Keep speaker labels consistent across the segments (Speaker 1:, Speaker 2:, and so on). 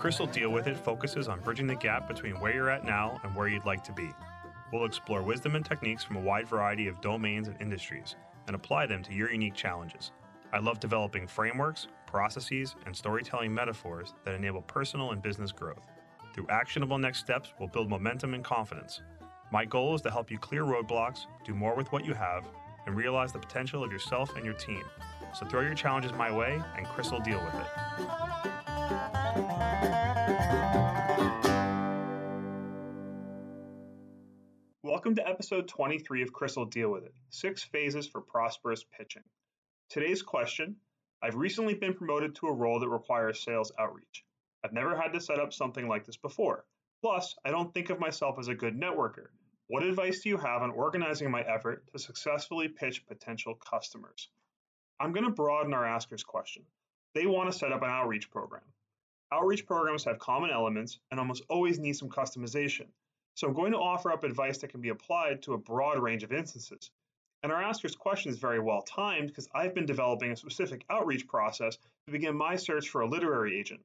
Speaker 1: Chris Will Deal With It focuses on bridging the gap between where you're at now and where you'd like to be. We'll explore wisdom and techniques from a wide variety of domains and industries and apply them to your unique challenges. I love developing frameworks, processes, and storytelling metaphors that enable personal and business growth. Through actionable next steps, we'll build momentum and confidence. My goal is to help you clear roadblocks, do more with what you have, and realize the potential of yourself and your team. So throw your challenges my way, and Chris will deal with it. Welcome to episode 23 of Chris will Deal with It Six Phases for Prosperous Pitching. Today's question I've recently been promoted to a role that requires sales outreach. I've never had to set up something like this before. Plus, I don't think of myself as a good networker. What advice do you have on organizing my effort to successfully pitch potential customers? I'm going to broaden our askers question. They want to set up an outreach program. Outreach programs have common elements and almost always need some customization. So I'm going to offer up advice that can be applied to a broad range of instances. And our asker's question is very well timed because I've been developing a specific outreach process to begin my search for a literary agent.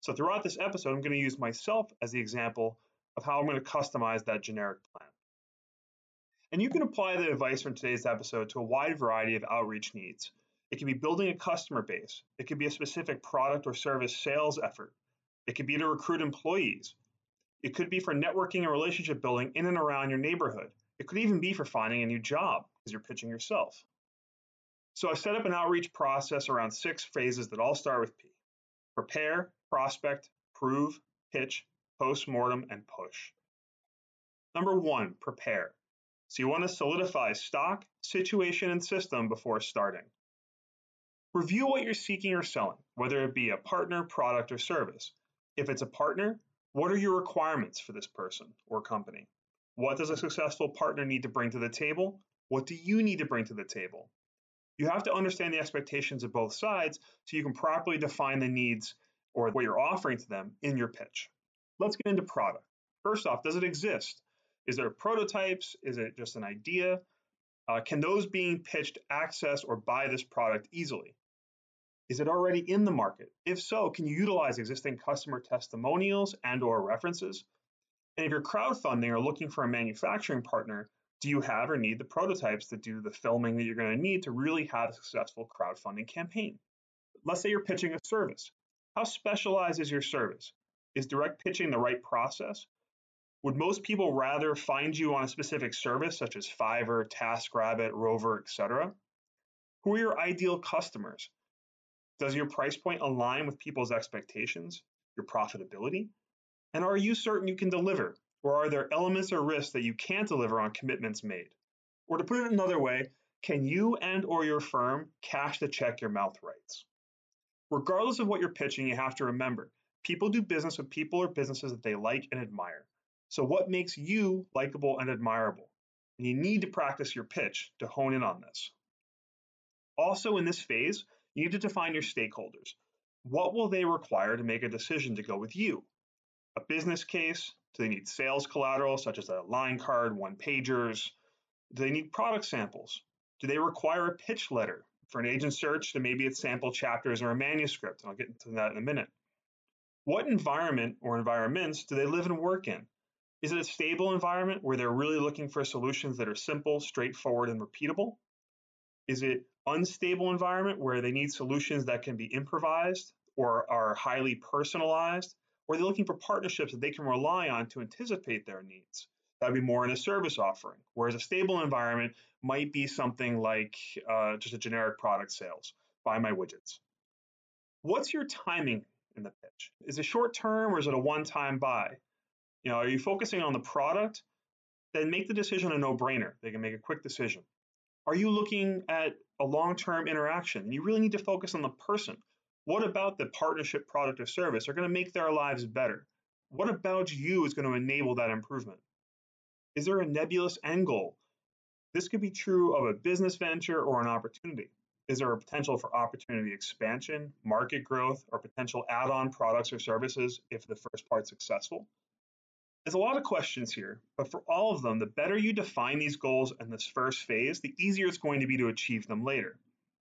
Speaker 1: So throughout this episode, I'm going to use myself as the example of how I'm going to customize that generic plan. And you can apply the advice from today's episode to a wide variety of outreach needs. It can be building a customer base. It could be a specific product or service sales effort. It could be to recruit employees. It could be for networking and relationship building in and around your neighborhood. It could even be for finding a new job because you're pitching yourself. So I've set up an outreach process around six phases that all start with P prepare, prospect, prove, pitch, postmortem, and push. Number one, prepare. So you want to solidify stock, situation, and system before starting. Review what you're seeking or selling, whether it be a partner, product, or service. If it's a partner, what are your requirements for this person or company? What does a successful partner need to bring to the table? What do you need to bring to the table? You have to understand the expectations of both sides so you can properly define the needs or what you're offering to them in your pitch. Let's get into product. First off, does it exist? Is there prototypes? Is it just an idea? Uh, can those being pitched access or buy this product easily? Is it already in the market? If so, can you utilize existing customer testimonials and or references? And if you're crowdfunding or looking for a manufacturing partner, do you have or need the prototypes to do the filming that you're going to need to really have a successful crowdfunding campaign? Let's say you're pitching a service. How specialized is your service? Is direct pitching the right process? Would most people rather find you on a specific service such as Fiverr, TaskRabbit, Rover, etc.? Who are your ideal customers? Does your price point align with people's expectations, your profitability? And are you certain you can deliver? Or are there elements or risks that you can't deliver on commitments made? Or to put it another way, can you and or your firm cash the check your mouth writes? Regardless of what you're pitching, you have to remember, people do business with people or businesses that they like and admire. So what makes you likable and admirable? And you need to practice your pitch to hone in on this. Also in this phase, you need to define your stakeholders. What will they require to make a decision to go with you? A business case? Do they need sales collateral, such as a line card, one pagers? Do they need product samples? Do they require a pitch letter? For an agent search, then maybe it's sample chapters or a manuscript. And I'll get into that in a minute. What environment or environments do they live and work in? Is it a stable environment where they're really looking for solutions that are simple, straightforward, and repeatable? Is it unstable environment where they need solutions that can be improvised or are highly personalized, or they're looking for partnerships that they can rely on to anticipate their needs. That'd be more in a service offering, whereas a stable environment might be something like uh, just a generic product sales, buy my widgets. What's your timing in the pitch? Is it short term or is it a one time buy? You know, are you focusing on the product? Then make the decision a no brainer. They can make a quick decision. Are you looking at a long term interaction? You really need to focus on the person. What about the partnership product or service are going to make their lives better? What about you is going to enable that improvement? Is there a nebulous end goal? This could be true of a business venture or an opportunity. Is there a potential for opportunity expansion, market growth, or potential add on products or services if the first part's successful? There's a lot of questions here, but for all of them, the better you define these goals in this first phase, the easier it's going to be to achieve them later.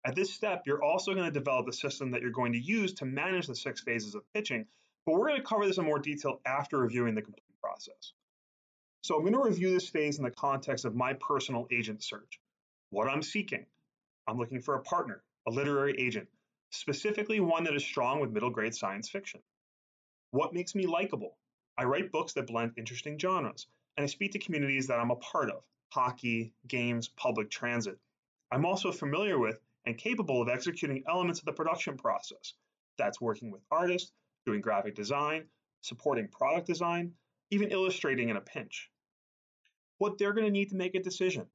Speaker 1: At this step, you're also going to develop the system that you're going to use to manage the six phases of pitching but we're going to cover this in more detail after reviewing the complete process. So I'm going to review this phase in the context of my personal agent search. What I'm seeking. I'm looking for a partner, a literary agent, specifically one that is strong with middle grade science fiction. What makes me likable? I write books that blend interesting genres, and I speak to communities that I'm a part of hockey, games, public transit. I'm also familiar with and capable of executing elements of the production process. That's working with artists, doing graphic design, supporting product design, even illustrating in a pinch. What they're going to need to make a decision.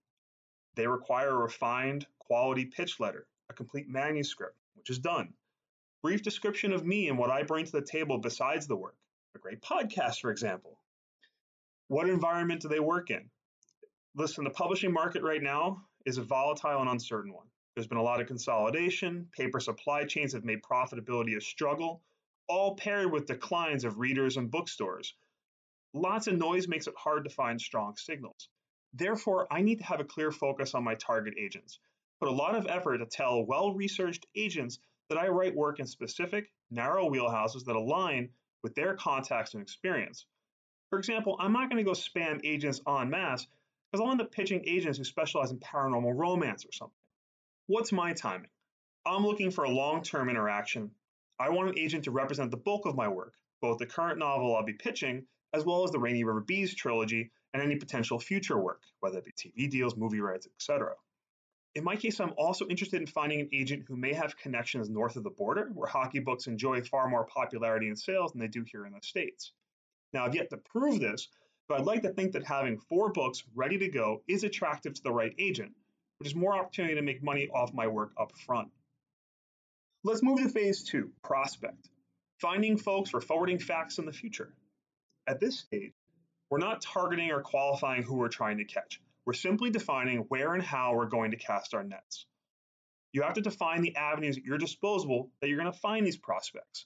Speaker 1: They require a refined, quality pitch letter, a complete manuscript, which is done, brief description of me and what I bring to the table besides the work, a great podcast, for example. What environment do they work in? Listen, the publishing market right now is a volatile and uncertain one. There's been a lot of consolidation, paper supply chains have made profitability a struggle, all paired with declines of readers and bookstores. Lots of noise makes it hard to find strong signals. Therefore, I need to have a clear focus on my target agents. Put a lot of effort to tell well researched agents that I write work in specific, narrow wheelhouses that align with their contacts and experience. For example, I'm not going to go spam agents en masse because I'll end up pitching agents who specialize in paranormal romance or something. What's my timing? I'm looking for a long term interaction. I want an agent to represent the bulk of my work, both the current novel I'll be pitching, as well as the Rainy River Bees trilogy and any potential future work, whether it be TV deals, movie rights, etc. In my case, I'm also interested in finding an agent who may have connections north of the border, where hockey books enjoy far more popularity and sales than they do here in the States. Now, I've yet to prove this, but I'd like to think that having four books ready to go is attractive to the right agent, which is more opportunity to make money off my work up front. Let's move to phase two prospect. Finding folks for forwarding facts in the future. At this stage, we're not targeting or qualifying who we're trying to catch. We're simply defining where and how we're going to cast our nets. You have to define the avenues at your disposal that you're going to find these prospects.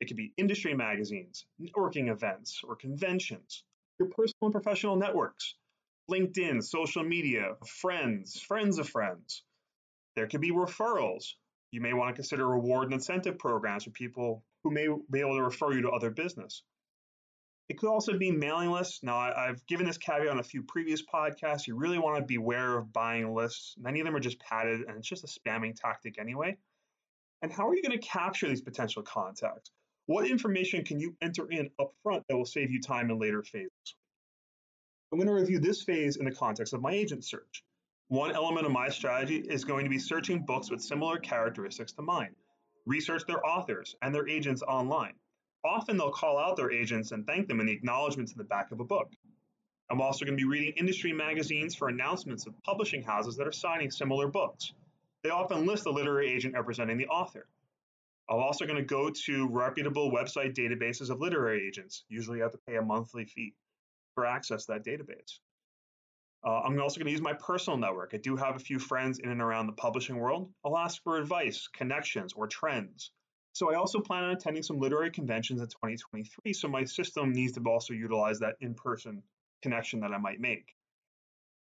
Speaker 1: It could be industry magazines, networking events, or conventions, your personal and professional networks, LinkedIn, social media, friends, friends of friends. There could be referrals. You may want to consider reward and incentive programs for people who may be able to refer you to other business. It could also be mailing lists. Now, I, have given this caveat on a few previous podcasts. You really want to beware of buying lists. Many of them are just padded, and it's just a spamming tactic anyway. And how are you going to capture these potential contacts? What information can you enter in upfront that will save you time in later phases? I'm going to review this phase in the context of my agent search. One element of my strategy is going to be searching books with similar characteristics to mine. Research their authors and their agents online. Often they'll call out their agents and thank them in the acknowledgments in the back of a book. I'm also going to be reading industry magazines for announcements of publishing houses that are signing similar books. They often list the literary agent representing the author. I'm also going to go to reputable website databases of literary agents. Usually you have to pay a monthly fee for access to that database. Uh, I'm also going to use my personal network. I do have a few friends in and around the publishing world. I'll ask for advice, connections, or trends. So I also plan on attending some literary conventions in 2023. So my system needs to also utilize that in-person connection that I might make.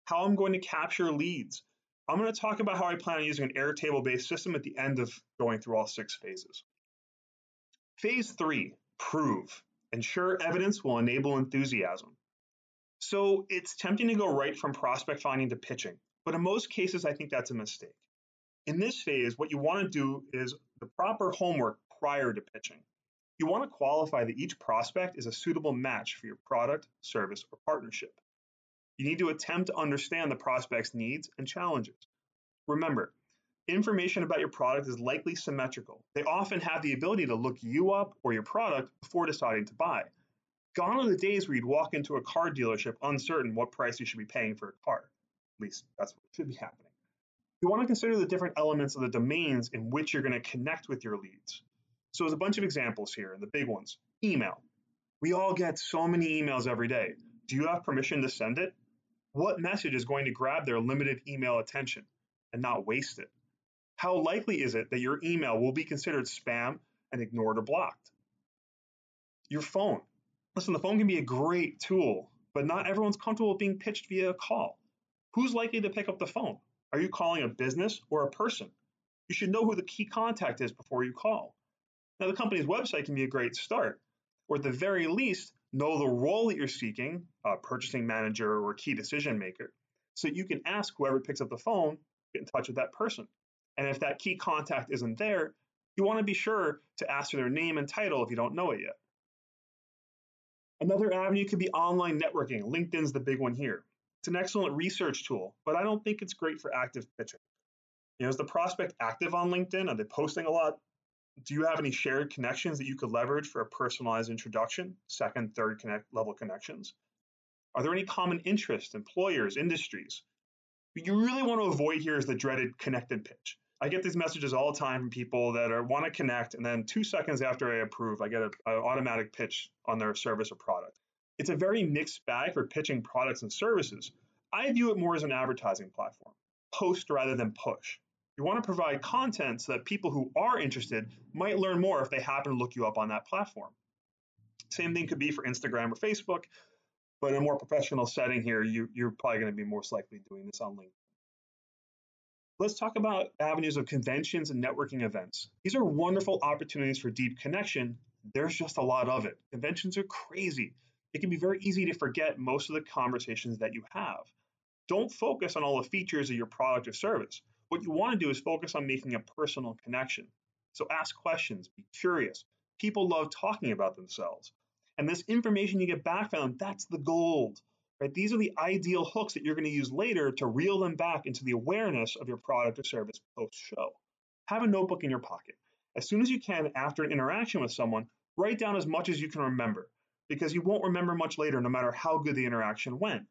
Speaker 1: How I'm going to capture leads. I'm going to talk about how I plan on using an Airtable-based system at the end of going through all six phases. Phase three, prove. Ensure evidence will enable enthusiasm. So it's tempting to go right from prospect finding to pitching, but in most cases, I think that's a mistake. In this phase, what you want to do is the proper homework prior to pitching. You want to qualify that each prospect is a suitable match for your product, service, or partnership. You need to attempt to understand the prospect's needs and challenges. Remember, information about your product is likely symmetrical. They often have the ability to look you up or your product before deciding to buy. Gone are the days where you'd walk into a car dealership uncertain what price you should be paying for a car. At least that's what should be happening. You want to consider the different elements of the domains in which you're going to connect with your leads. So there's a bunch of examples here, and the big ones. Email. We all get so many emails every day. Do you have permission to send it? What message is going to grab their limited email attention and not waste it? How likely is it that your email will be considered spam and ignored or blocked? Your phone. Listen, the phone can be a great tool, but not everyone's comfortable being pitched via a call. Who's likely to pick up the phone? Are you calling a business or a person? You should know who the key contact is before you call. Now, the company's website can be a great start, or at the very least, know the role that you're seeking, a purchasing manager or key decision maker, so you can ask whoever picks up the phone, get in touch with that person. And if that key contact isn't there, you want to be sure to ask for their name and title if you don't know it yet. Another avenue could be online networking. LinkedIn's the big one here. It's an excellent research tool, but I don't think it's great for active pitching. You know, is the prospect active on LinkedIn? Are they posting a lot? Do you have any shared connections that you could leverage for a personalized introduction, second, third connect level connections? Are there any common interests, employers, industries? What you really want to avoid here is the dreaded connected pitch. I get these messages all the time from people that are want to connect, and then two seconds after I approve, I get an automatic pitch on their service or product. It's a very mixed bag for pitching products and services. I view it more as an advertising platform, post rather than push. You want to provide content so that people who are interested might learn more if they happen to look you up on that platform. Same thing could be for Instagram or Facebook, but in a more professional setting here, you, you're probably going to be most likely doing this on LinkedIn. Let's talk about avenues of conventions and networking events. These are wonderful opportunities for deep connection. There's just a lot of it. Conventions are crazy. It can be very easy to forget most of the conversations that you have. Don't focus on all the features of your product or service. What you want to do is focus on making a personal connection. So ask questions, be curious. People love talking about themselves. And this information you get back from them, that's the gold. Right? These are the ideal hooks that you're going to use later to reel them back into the awareness of your product or service post show. Have a notebook in your pocket. As soon as you can after an interaction with someone, write down as much as you can remember because you won't remember much later no matter how good the interaction went.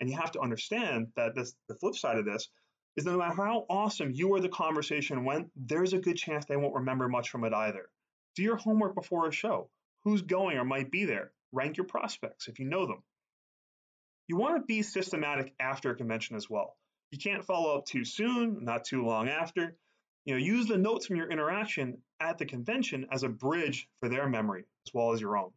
Speaker 1: And you have to understand that this the flip side of this is no matter how awesome you or the conversation went, there's a good chance they won't remember much from it either. Do your homework before a show. Who's going or might be there? Rank your prospects if you know them. You want to be systematic after a convention as well. You can't follow up too soon, not too long after. You know, use the notes from your interaction at the convention as a bridge for their memory as well as your own.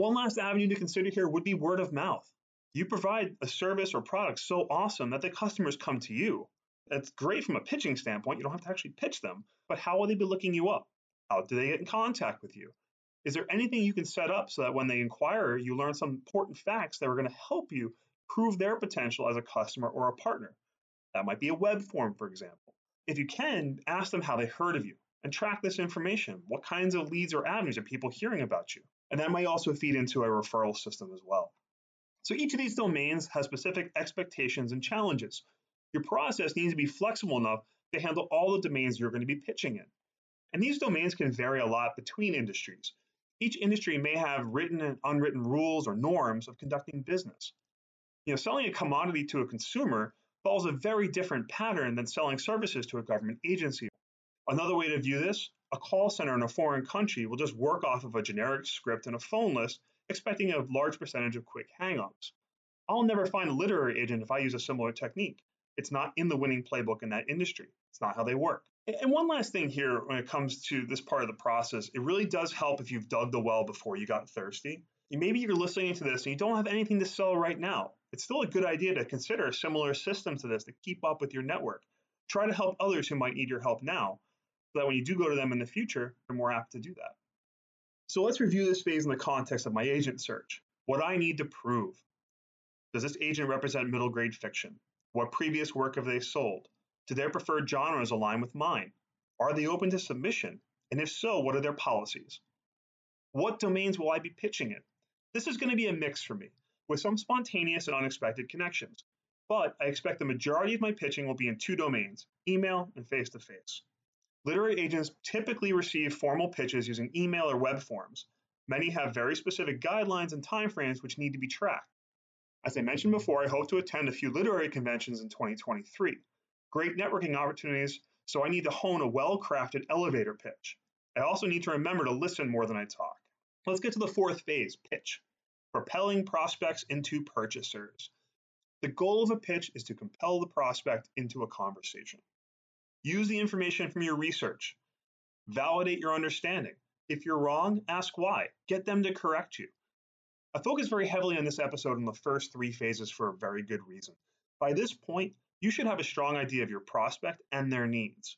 Speaker 1: One last avenue to consider here would be word of mouth. You provide a service or product so awesome that the customers come to you. That's great from a pitching standpoint. You don't have to actually pitch them, but how will they be looking you up? How do they get in contact with you? Is there anything you can set up so that when they inquire, you learn some important facts that are going to help you prove their potential as a customer or a partner? That might be a web form, for example. If you can, ask them how they heard of you and track this information. What kinds of leads or avenues are people hearing about you? And that might also feed into a referral system as well. So each of these domains has specific expectations and challenges. Your process needs to be flexible enough to handle all the domains you're going to be pitching in. And these domains can vary a lot between industries. Each industry may have written and unwritten rules or norms of conducting business. You know, selling a commodity to a consumer follows a very different pattern than selling services to a government agency. Another way to view this, a call center in a foreign country will just work off of a generic script and a phone list expecting a large percentage of quick hangups. I'll never find a literary agent if I use a similar technique. It's not in the winning playbook in that industry. It's not how they work. And one last thing here when it comes to this part of the process, it really does help if you've dug the well before you got thirsty. Maybe you're listening to this and you don't have anything to sell right now. It's still a good idea to consider a similar system to this to keep up with your network. Try to help others who might need your help now so that when you do go to them in the future, you're more apt to do that. So let's review this phase in the context of my agent search. What I need to prove. Does this agent represent middle grade fiction? What previous work have they sold? Do their preferred genres align with mine? Are they open to submission? And if so, what are their policies? What domains will I be pitching in? This is going to be a mix for me, with some spontaneous and unexpected connections. But I expect the majority of my pitching will be in two domains email and face to face. Literary agents typically receive formal pitches using email or web forms. Many have very specific guidelines and timeframes which need to be tracked. As I mentioned before, I hope to attend a few literary conventions in 2023. Great networking opportunities, so I need to hone a well crafted elevator pitch. I also need to remember to listen more than I talk. Let's get to the fourth phase pitch propelling prospects into purchasers. The goal of a pitch is to compel the prospect into a conversation. Use the information from your research. Validate your understanding. If you're wrong, ask why. Get them to correct you. I focus very heavily on this episode on the first three phases for a very good reason. By this point, you should have a strong idea of your prospect and their needs.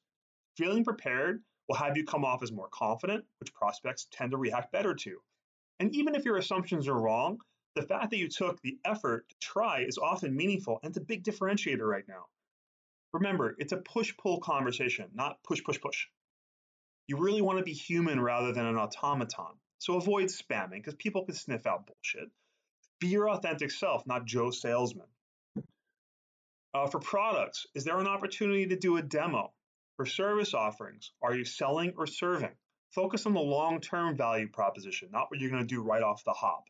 Speaker 1: Feeling prepared will have you come off as more confident, which prospects tend to react better to. And even if your assumptions are wrong, the fact that you took the effort to try is often meaningful and it's a big differentiator right now. Remember, it's a push pull conversation, not push push push. You really want to be human rather than an automaton. So avoid spamming because people can sniff out bullshit. Be your authentic self, not Joe Salesman. Uh, for products, is there an opportunity to do a demo? For service offerings, are you selling or serving? Focus on the long term value proposition, not what you're going to do right off the hop.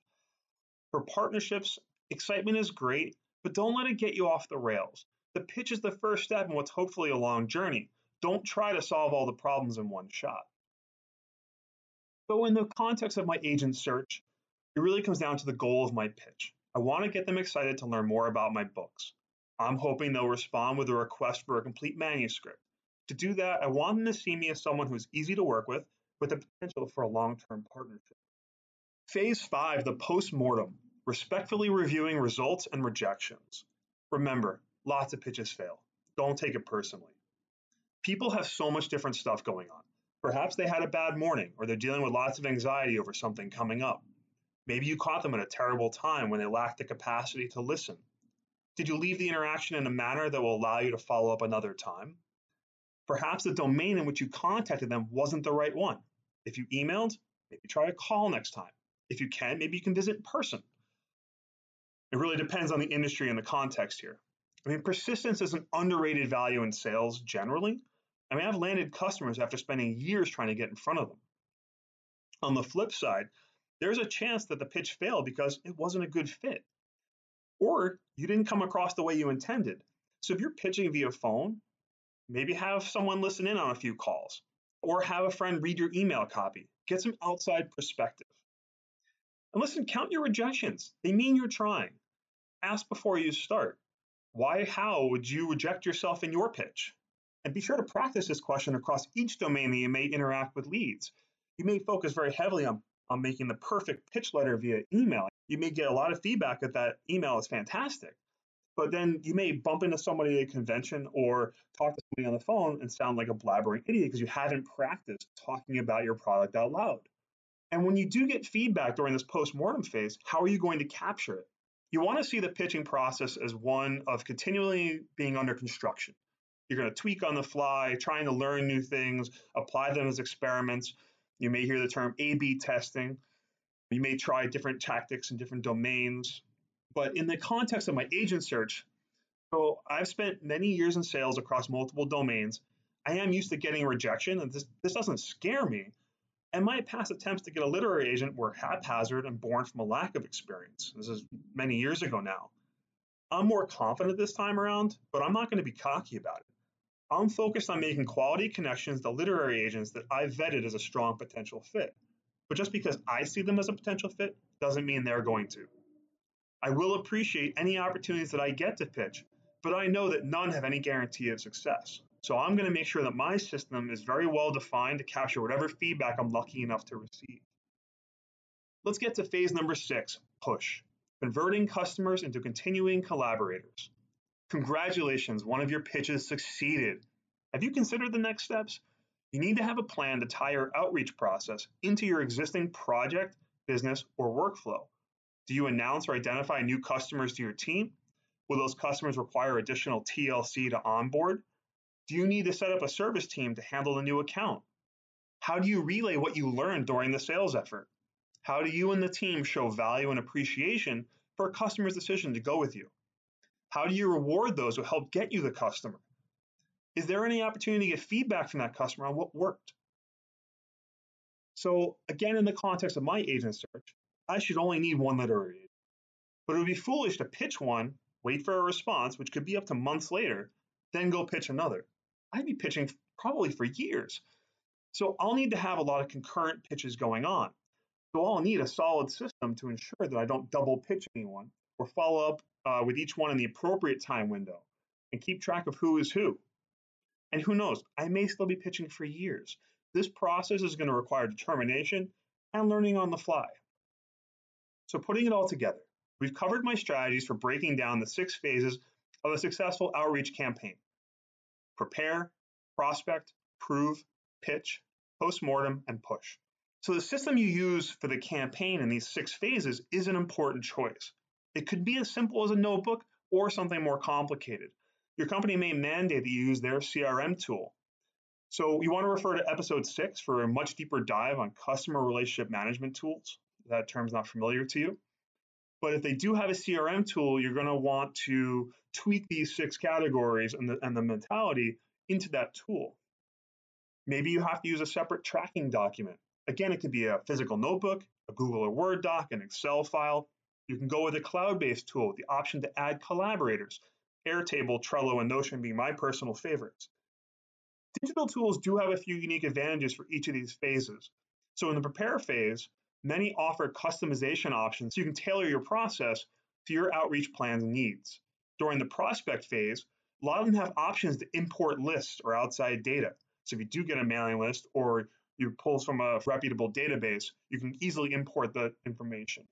Speaker 1: For partnerships, excitement is great, but don't let it get you off the rails. The pitch is the first step in what's hopefully a long journey. Don't try to solve all the problems in one shot. So, in the context of my agent search, it really comes down to the goal of my pitch. I want to get them excited to learn more about my books. I'm hoping they'll respond with a request for a complete manuscript. To do that, I want them to see me as someone who's easy to work with, with the potential for a long term partnership. Phase five, the post-mortem, respectfully reviewing results and rejections. Remember, lots of pitches fail. Don't take it personally. People have so much different stuff going on. Perhaps they had a bad morning or they're dealing with lots of anxiety over something coming up. Maybe you caught them at a terrible time when they lacked the capacity to listen. Did you leave the interaction in a manner that will allow you to follow up another time? Perhaps the domain in which you contacted them wasn't the right one. If you emailed, maybe try a call next time. If you can, maybe you can visit in person. It really depends on the industry and the context here. I mean, persistence is an underrated value in sales generally. I mean, I've landed customers after spending years trying to get in front of them. On the flip side, there's a chance that the pitch failed because it wasn't a good fit, or you didn't come across the way you intended. So if you're pitching via phone, maybe have someone listen in on a few calls, or have a friend read your email copy. Get some outside perspective. And listen, count your rejections. They mean you're trying. Ask before you start. Why, how would you reject yourself in your pitch? And be sure to practice this question across each domain that you may interact with leads. You may focus very heavily on, on making the perfect pitch letter via email. You may get a lot of feedback that that email is fantastic, but then you may bump into somebody at a convention or talk to somebody on the phone and sound like a blabbering idiot because you haven't practiced talking about your product out loud. And when you do get feedback during this post-mortem phase, how are you going to capture it? You want to see the pitching process as one of continually being under construction. You're going to tweak on the fly, trying to learn new things, apply them as experiments. You may hear the term A B testing. You may try different tactics in different domains. But in the context of my agent search, so I've spent many years in sales across multiple domains. I am used to getting rejection, and this, this doesn't scare me and my past attempts to get a literary agent were haphazard and born from a lack of experience. This is many years ago now. I'm more confident this time around, but I'm not going to be cocky about it. I'm focused on making quality connections to literary agents that I've vetted as a strong potential fit. But just because I see them as a potential fit doesn't mean they're going to. I will appreciate any opportunities that I get to pitch, but I know that none have any guarantee of success. So I'm going to make sure that my system is very well defined to capture whatever feedback I'm lucky enough to receive. Let's get to phase number six, push, converting customers into continuing collaborators. Congratulations, one of your pitches succeeded. Have you considered the next steps? You need to have a plan to tie your outreach process into your existing project, business, or workflow. Do you announce or identify new customers to your team? Will those customers require additional TLC to onboard? Do you need to set up a service team to handle the new account? How do you relay what you learned during the sales effort? How do you and the team show value and appreciation for a customer's decision to go with you? How do you reward those who helped get you the customer? Is there any opportunity to get feedback from that customer on what worked? So, again, in the context of my agent search, I should only need one literary agent. But it would be foolish to pitch one, wait for a response, which could be up to months later, then go pitch another. I'd be pitching probably for years. So I'll need to have a lot of concurrent pitches going on. So I'll need a solid system to ensure that I don't double pitch anyone or follow up uh, with each one in the appropriate time window and keep track of who is who. And who knows, I may still be pitching for years. This process is going to require determination and learning on the fly. So, putting it all together, we've covered my strategies for breaking down the six phases of a successful outreach campaign prepare, prospect, prove, pitch, postmortem, and push. So the system you use for the campaign in these six phases is an important choice. It could be as simple as a notebook or something more complicated. Your company may mandate that you use their CRM tool. So you want to refer to episode six for a much deeper dive on customer relationship management tools. That term's not familiar to you. But if they do have a CRM tool, you're going to want to tweak these six categories and the, and the mentality into that tool. Maybe you have to use a separate tracking document. Again, it could be a physical notebook, a Google or Word doc, an Excel file. You can go with a cloud based tool with the option to add collaborators, Airtable, Trello, and Notion being my personal favorites. Digital tools do have a few unique advantages for each of these phases. So, in the prepare phase, many offer customization options so you can tailor your process to your outreach plan's needs. During the prospect phase, a lot of them have options to import lists or outside data. So if you do get a mailing list or you pull from a reputable database, you can easily import the information.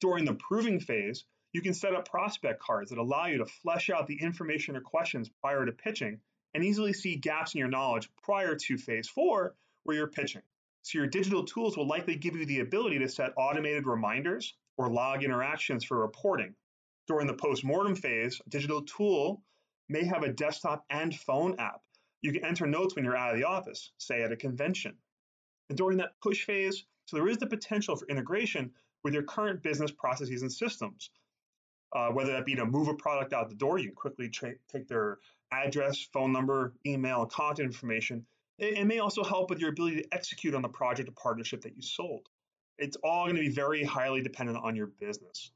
Speaker 1: During the proving phase, you can set up prospect cards that allow you to flesh out the information or questions prior to pitching and easily see gaps in your knowledge prior to phase four, where you're pitching. So your digital tools will likely give you the ability to set automated reminders or log interactions for reporting. During the post-mortem phase, a digital tool may have a desktop and phone app. You can enter notes when you're out of the office, say at a convention. And during that push phase, so there is the potential for integration with your current business processes and systems. Uh, whether that be to move a product out the door, you can quickly tra- take their address, phone number, email, and contact information. It, may also help with your ability to execute on the project or partnership that you sold. It's all going to be very highly dependent on your business.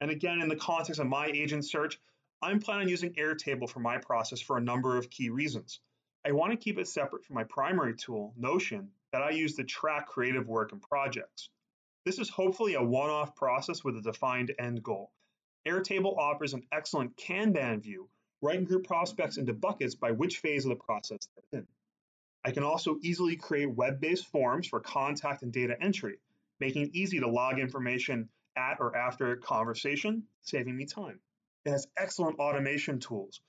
Speaker 1: And again, in the context of my agent search, I'm planning on using Airtable for my process for a number of key reasons. I want to keep it separate from my primary tool, Notion, that I use to track creative work and projects. This is hopefully a one off process with a defined end goal. Airtable offers an excellent Kanban view where I can group prospects into buckets by which phase of the process they're in. I can also easily create web based forms for contact and data entry, making it easy to log information at or after a conversation, saving me time. It has excellent automation tools.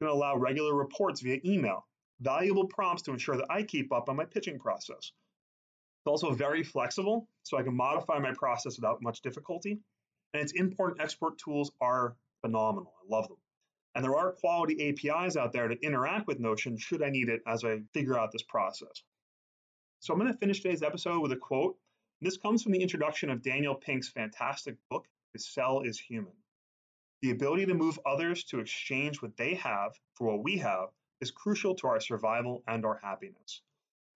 Speaker 1: Going to allow regular reports via email, valuable prompts to ensure that I keep up on my pitching process. It's also very flexible, so I can modify my process without much difficulty. And its import and export tools are phenomenal. I love them. And there are quality APIs out there to interact with Notion should I need it as I figure out this process. So I'm going to finish today's episode with a quote. This comes from the introduction of Daniel Pink's fantastic book, To Sell is Human. The ability to move others to exchange what they have for what we have is crucial to our survival and our happiness.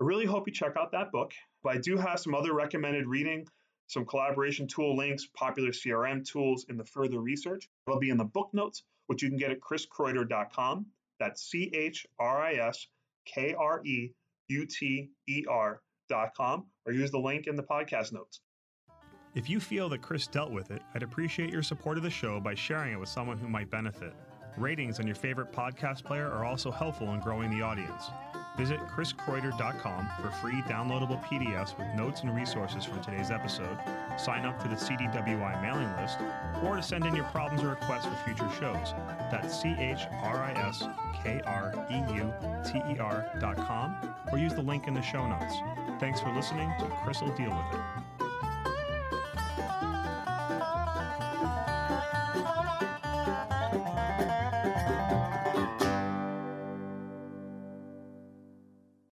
Speaker 1: I really hope you check out that book, but I do have some other recommended reading, some collaboration tool links, popular CRM tools in the further research. It'll be in the book notes, which you can get at chriskreuter.com. That's C H R I S K R E U T E R.com, or use the link in the podcast notes.
Speaker 2: If you feel that Chris dealt with it, I'd appreciate your support of the show by sharing it with someone who might benefit. Ratings on your favorite podcast player are also helpful in growing the audience. Visit chriskreuter.com for free downloadable PDFs with notes and resources from today's episode, sign up for the CDWI mailing list, or to send in your problems or requests for future shows. That's C H R I S K R E U T E R.com, or use the link in the show notes. Thanks for listening to Chris will deal with it.